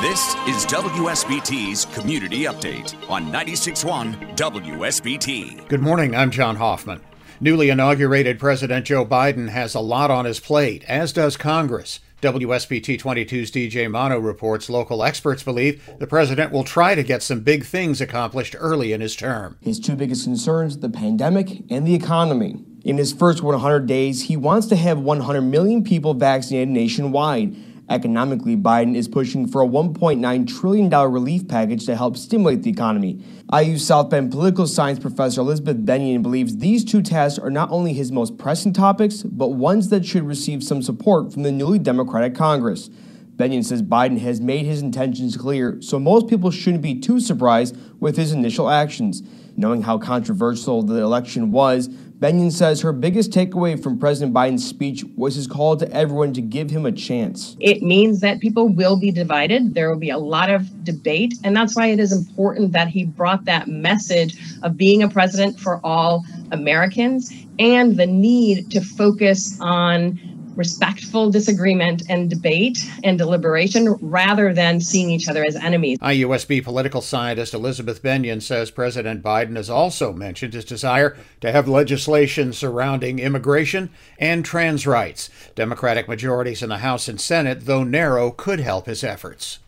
This is WSBT's Community Update on 96.1 WSBT. Good morning, I'm John Hoffman. Newly inaugurated President Joe Biden has a lot on his plate, as does Congress. WSBT 22's DJ Mono reports local experts believe the president will try to get some big things accomplished early in his term. His two biggest concerns the pandemic and the economy. In his first 100 days, he wants to have 100 million people vaccinated nationwide. Economically, Biden is pushing for a $1.9 trillion relief package to help stimulate the economy. IU South Bend political science professor Elizabeth Bennion believes these two tasks are not only his most pressing topics, but ones that should receive some support from the newly Democratic Congress. Bennion says Biden has made his intentions clear, so most people shouldn't be too surprised with his initial actions. Knowing how controversial the election was, Bennion says her biggest takeaway from President Biden's speech was his call to everyone to give him a chance. It means that people will be divided. There will be a lot of debate. And that's why it is important that he brought that message of being a president for all Americans and the need to focus on respectful disagreement and debate and deliberation rather than seeing each other as enemies. IUSB political scientist Elizabeth Bennion says President Biden has also mentioned his desire to have legislation surrounding immigration and trans rights. Democratic majorities in the House and Senate, though narrow, could help his efforts.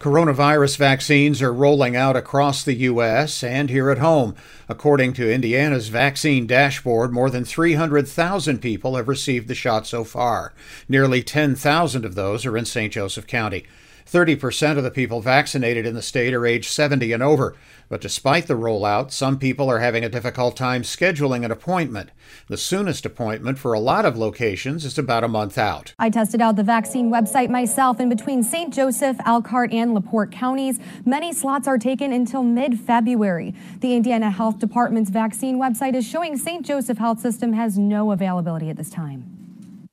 Coronavirus vaccines are rolling out across the U.S. and here at home. According to Indiana's vaccine dashboard, more than 300,000 people have received the shot so far. Nearly 10,000 of those are in St. Joseph County. 30% of the people vaccinated in the state are age 70 and over. But despite the rollout, some people are having a difficult time scheduling an appointment. The soonest appointment for a lot of locations is about a month out. I tested out the vaccine website myself, and between St. Joseph, Elkhart, and LaPorte counties, many slots are taken until mid February. The Indiana Health Department's vaccine website is showing St. Joseph Health System has no availability at this time.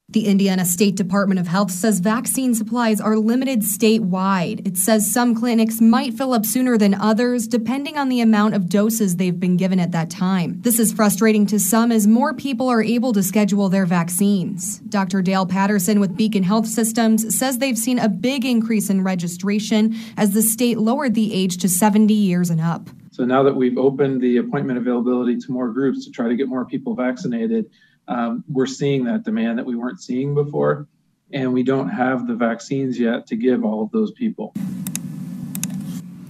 The Indiana State Department of Health says vaccine supplies are limited statewide. It says some clinics might fill up sooner than others, depending on the amount of doses they've been given at that time. This is frustrating to some as more people are able to schedule their vaccines. Dr. Dale Patterson with Beacon Health Systems says they've seen a big increase in registration as the state lowered the age to 70 years and up. So now that we've opened the appointment availability to more groups to try to get more people vaccinated, um, we're seeing that demand that we weren't seeing before, and we don't have the vaccines yet to give all of those people.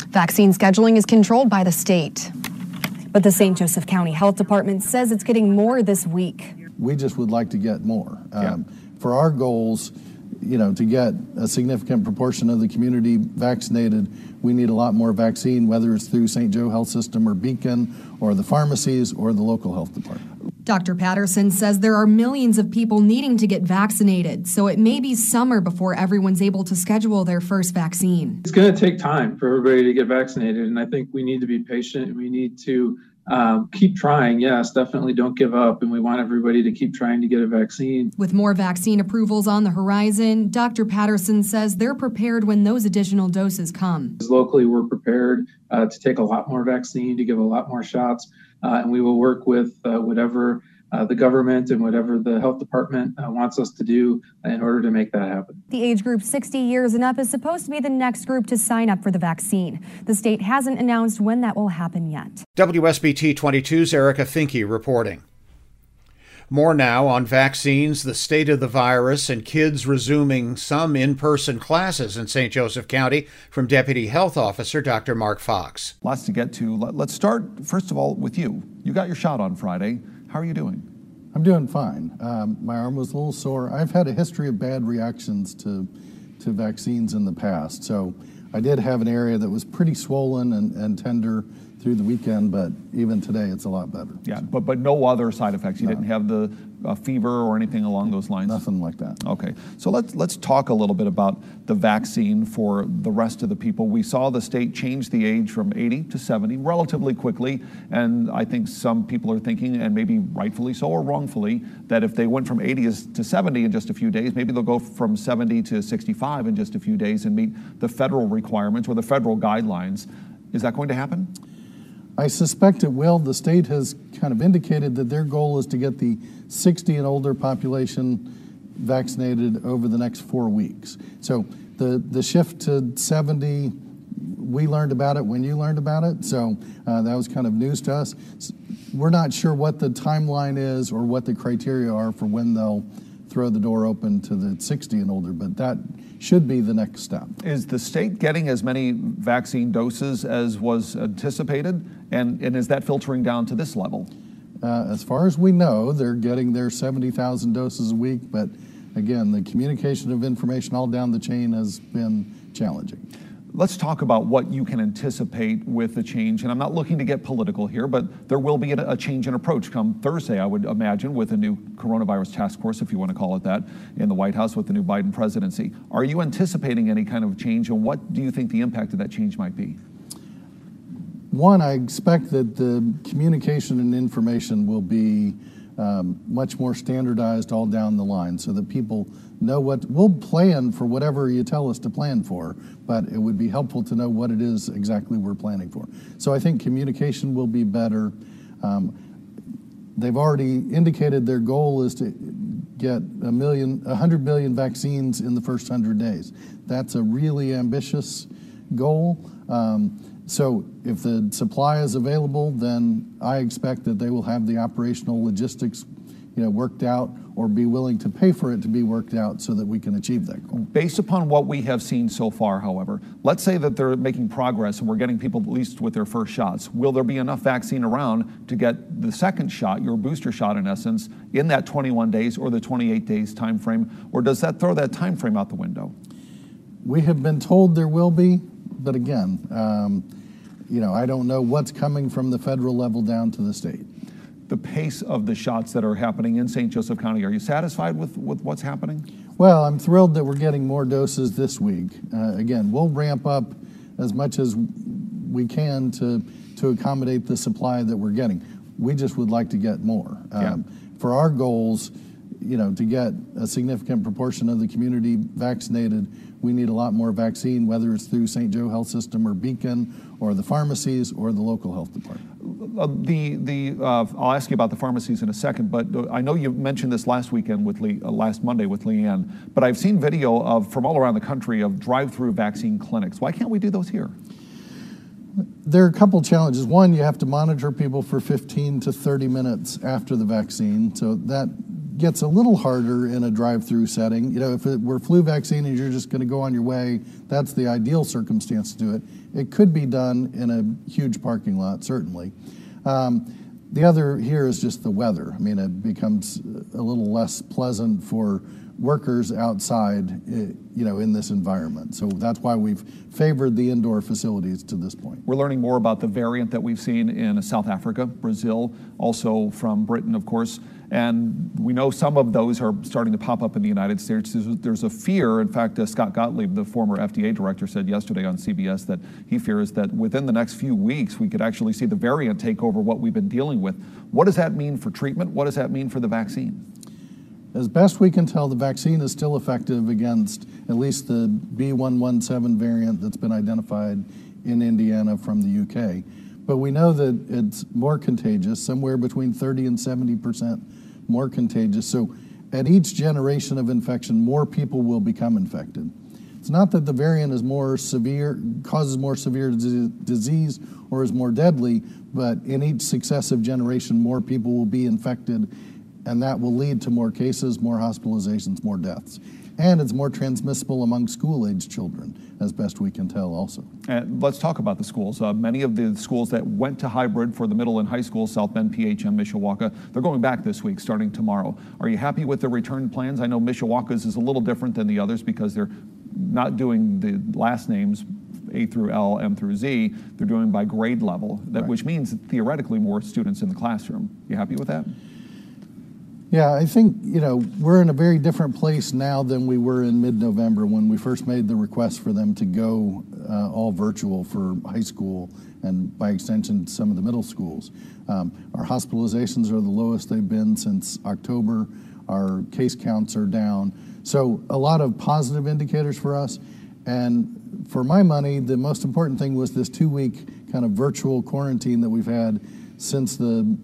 Vaccine scheduling is controlled by the state. But the St. Joseph County Health Department says it's getting more this week. We just would like to get more. Um, For our goals, you know, to get a significant proportion of the community vaccinated, we need a lot more vaccine, whether it's through St. Joe Health System or Beacon or the pharmacies or the local health department. Dr. Patterson says there are millions of people needing to get vaccinated, so it may be summer before everyone's able to schedule their first vaccine. It's going to take time for everybody to get vaccinated, and I think we need to be patient. And we need to um, keep trying. Yes, definitely don't give up, and we want everybody to keep trying to get a vaccine. With more vaccine approvals on the horizon, Dr. Patterson says they're prepared when those additional doses come. Locally, we're prepared uh, to take a lot more vaccine, to give a lot more shots, and we will work with uh, whatever uh, the government and whatever the health department uh, wants us to do in order to make that happen. The age group 60 years and up is supposed to be the next group to sign up for the vaccine. The state hasn't announced when that will happen yet. WSBT 22's Erica Finke reporting. More now on vaccines, the state of the virus, and kids resuming some in person classes in St. Joseph County from Deputy Health Officer Dr. Mark Fox. Lots to get to. Let- Let's start, first of all, with you. You got your shot on Friday. How are you doing? I'm doing fine. Um, my arm was a little sore. I've had a history of bad reactions to, to vaccines in the past. So I did have an area that was pretty swollen and, and tender through the weekend, but even today it's a lot better. Yeah, but, but no other side effects. You didn't have the, uh, fever or anything along those lines? Nothing like that. Okay, so let's let's talk a little bit about the vaccine for the rest of the people. We saw the state change the age from 80 to 70 relatively quickly, and I think some people are thinking, and maybe rightfully so or wrongfully, that if they went from 80 to 70 in just a few days, maybe they'll go from 70 to 65 in just a few days and meet the federal requirements or the federal guidelines. Is that going to happen? I suspect it will. The state has kind of indicated that their goal is to get the 60 and older population vaccinated over the next four weeks. So the, the shift to 70, we learned about it when you learned about it. So uh, that was kind of news to us. We're not sure what the timeline is or what the criteria are for when they'll throw the door open to the 60 and older, but that should be the next step. Is the state getting as many vaccine doses as was anticipated? And, and is that filtering down to this level? Uh, as far as we know, they're getting their 70,000 doses a week, but again, the communication of information all down the chain has been challenging. Let's talk about what you can anticipate with the change. And I'm not looking to get political here, but there will be a, a change in approach come Thursday, I would imagine, with a new coronavirus task force, if you want to call it that, in the White House with the new Biden presidency. Are you anticipating any kind of change, and what do you think the impact of that change might be? One, I expect that the communication and information will be um, much more standardized all down the line so that people know what we'll plan for whatever you tell us to plan for, but it would be helpful to know what it is exactly we're planning for. So I think communication will be better. Um, they've already indicated their goal is to get a million, a hundred million vaccines in the first hundred days. That's a really ambitious goal. Um, so if the supply is available, then I expect that they will have the operational logistics you know, worked out or be willing to pay for it to be worked out so that we can achieve that goal. Based upon what we have seen so far, however, let's say that they're making progress and we're getting people at least with their first shots. Will there be enough vaccine around to get the second shot, your booster shot in essence, in that 21 days or the 28 days time frame, or does that throw that time frame out the window? We have been told there will be, but again, um, you know, I don't know what's coming from the federal level down to the state. The pace of the shots that are happening in St. Joseph County, are you satisfied with, with what's happening? Well, I'm thrilled that we're getting more doses this week. Uh, again, we'll ramp up as much as we can to, to accommodate the supply that we're getting. We just would like to get more. Yeah. Um, for our goals, you know, to get a significant proportion of the community vaccinated, we need a lot more vaccine, whether it's through St. Joe Health System or Beacon or the pharmacies or the local health department. Uh, the the uh, I'll ask you about the pharmacies in a second, but uh, I know you mentioned this last weekend with Lee, uh, last Monday with Leanne. But I've seen video of from all around the country of drive-through vaccine clinics. Why can't we do those here? There are a couple challenges. One, you have to monitor people for 15 to 30 minutes after the vaccine, so that gets a little harder in a drive-through setting. You know, if it were flu vaccine and you're just going to go on your way, that's the ideal circumstance to do it. It could be done in a huge parking lot, certainly. Um, the other here is just the weather. I mean, it becomes a little less pleasant for workers outside, eh, you know, in this environment. So that's why we've favored the indoor facilities to this point. We're learning more about the variant that we've seen in South Africa, Brazil, also from Britain, of course. And we know some of those are starting to pop up in the United States. There's, a fear, in fact, uh, Scott Gottlieb, the former FDA director, said yesterday on CBS that he fears that within the next few weeks, we could actually see the variant take over what we've been dealing with. What does that mean for treatment? What does that mean for the vaccine? As best we can tell, the vaccine is still effective against at least the B117 variant that's been identified in Indiana from the UK. But we know that it's more contagious, somewhere between 30 and 70 percent more contagious. So at each generation of infection, more people will become infected. It's not that the variant is more severe, causes more severe disease, or is more deadly, but in each successive generation, more people will be infected, and that will lead to more cases, more hospitalizations, more deaths and it's more transmissible among school-age children, as best we can tell also. And let's talk about the schools. Uh, many of the schools that went to hybrid for the middle and high school, South Bend, PHM, Mishawaka, they're going back this week, starting tomorrow. Are you happy with the return plans? I know Mishawaka's is a little different than the others because they're not doing the last names a through L, M through Z, they're doing by grade level, that, right. which means theoretically more students in the classroom. You happy with that? Yeah, I think, you know, we're in a very different place now than we were in mid November when we first made the request for them to go uh, all virtual for high school and by extension some of the middle schools. Um, our hospitalizations are the lowest they've been since October. Our case counts are down. So, a lot of positive indicators for us. And for my money, the most important thing was this two week kind of virtual quarantine that we've had since the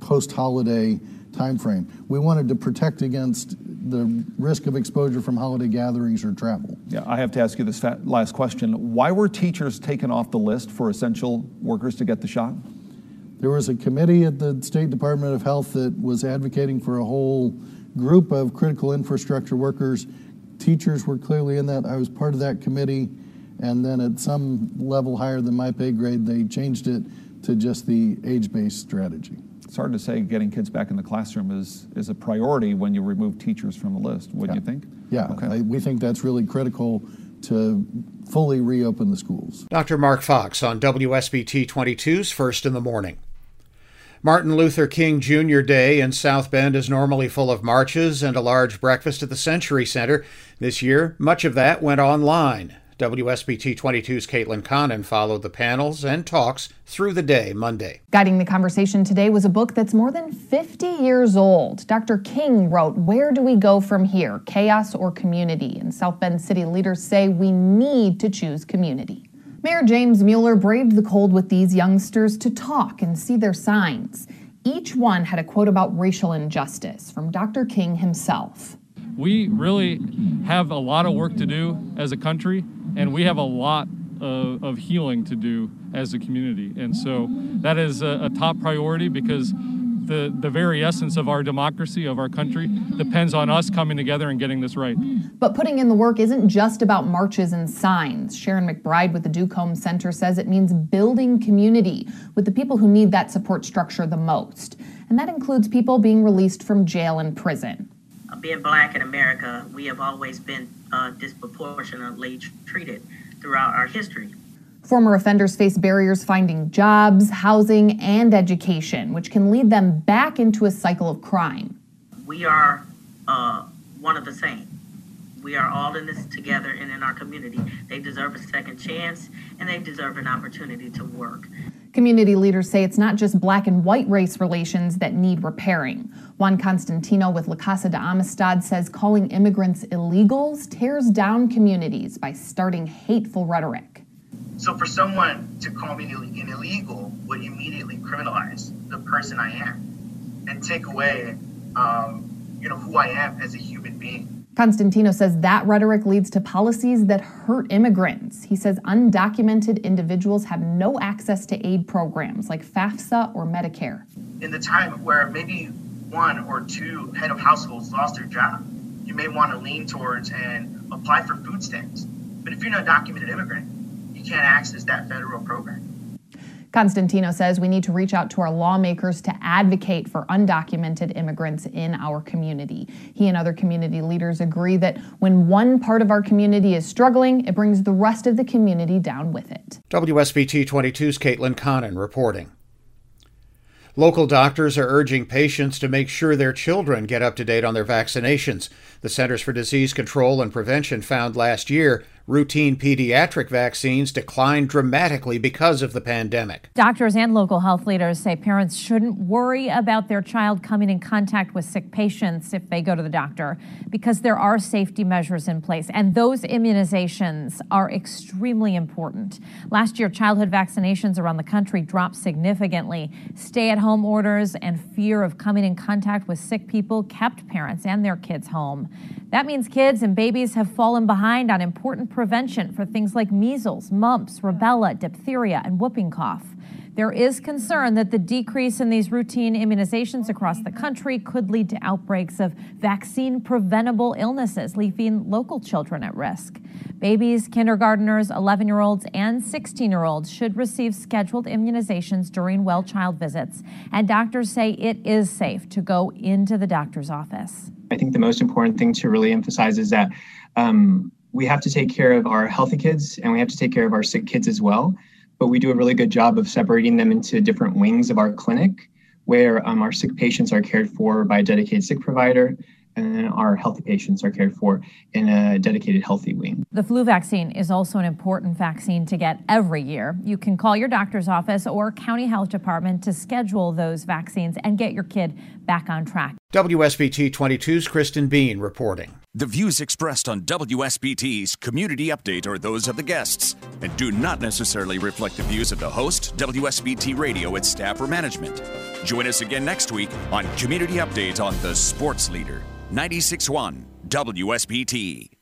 post holiday time frame. We wanted to protect against the risk of exposure from holiday gatherings or travel. Yeah, I have to ask you this last question. Why were teachers taken off the list for essential workers to get the shot? There was a committee at the State Department of Health that was advocating for a whole group of critical infrastructure workers. Teachers were clearly in that. I was part of that committee. And then at some level higher than my pay grade, they changed it to just the age based strategy it's hard to say getting kids back in the classroom is, is a priority when you remove teachers from the list, wouldn't yeah. you think? Yeah, okay. I, we think that's really critical to fully reopen the schools. Dr. Mark Fox on WSBT 22's First in the Morning. Martin Luther King Jr. Day in South Bend is normally full of marches and a large breakfast at the Century Center. This year, much of that went online. WSBT 22's Caitlin Connon followed the panels and talks through the day Monday. Guiding the conversation today was a book that's more than 50 years old. Dr. King wrote, Where do we go from here? Chaos or community? And South Bend city leaders say we need to choose community. Mayor James Mueller braved the cold with these youngsters to talk and see their signs. Each one had a quote about racial injustice from Dr. King himself. We really have a lot of work to do as a country and we have a lot of, of healing to do as a community. And so that is a, a top priority because the, the very essence of our democracy, of our country, depends on us coming together and getting this right. But putting in the work isn't just about marches and signs. Sharon McBride with the Duke Center says it means building community with the people who need that support structure the most. And that includes people being released from jail and prison. Being black in America, we have always been uh, disproportionately treated throughout our history. Former offenders face barriers finding jobs, housing, and education, which can lead them back into a cycle of crime. We are uh, one of the same. We are all in this together and in our community. They deserve a second chance and they deserve an opportunity to work. Community leaders say it's not just black and white race relations that need repairing. Juan Constantino with La Casa de Amistad says calling immigrants illegals tears down communities by starting hateful rhetoric. So for someone to call me an illegal would immediately criminalize the person I am and take away, um, you know, who I am as a human being. Constantino says that rhetoric leads to policies that hurt immigrants. He says undocumented individuals have no access to aid programs like FAFSA or Medicare. In the time where maybe one or two head of households lost their job, you may want to lean towards and apply for food stamps. But if you're an undocumented immigrant, you can't access that federal program. Constantino says we need to reach out to our lawmakers to advocate for undocumented immigrants in our community. He and other community leaders agree that when one part of our community is struggling, it brings the rest of the community down with it. WSBT 22's Caitlin Connon reporting. Local doctors are urging patients to make sure their children get up to date on their vaccinations. The Centers for Disease Control and Prevention found last year routine pediatric vaccines declined dramatically because of the pandemic. Doctors and local health leaders say parents shouldn't worry about their child coming in contact with sick patients if they go to the doctor because there are safety measures in place and those immunizations are extremely important. Last year, childhood vaccinations around the country dropped significantly. Stay at home orders and fear of coming in contact with sick people kept parents and their kids home. That means kids and babies have fallen behind on important prevention for things like measles, mumps, rubella, diphtheria, and whooping cough. There is concern that the decrease in these routine immunizations across the country could lead to outbreaks of vaccine preventable illnesses, leaving local children at risk. Babies, kindergarteners, 11 year olds, and 16 year olds should receive scheduled immunizations during well child visits, and doctors say it is safe to go into the doctor's office. I think the most important thing to really emphasize is that um, we have to take care of our healthy kids and we have to take care of our sick kids as well. But we do a really good job of separating them into different wings of our clinic where um, our sick patients are cared for by a dedicated sick provider and our healthy patients are cared for in a dedicated healthy wing. The flu vaccine is also an important vaccine to get every year. You can call your doctor's office or county health department to schedule those vaccines and get your kid back on track. WSBT 22's Kristen Bean reporting. The views expressed on WSBT's community update are those of the guests and do not necessarily reflect the views of the host, WSBT Radio, its staff, or management. Join us again next week on Community Update on The Sports Leader, 96.1 WSBT.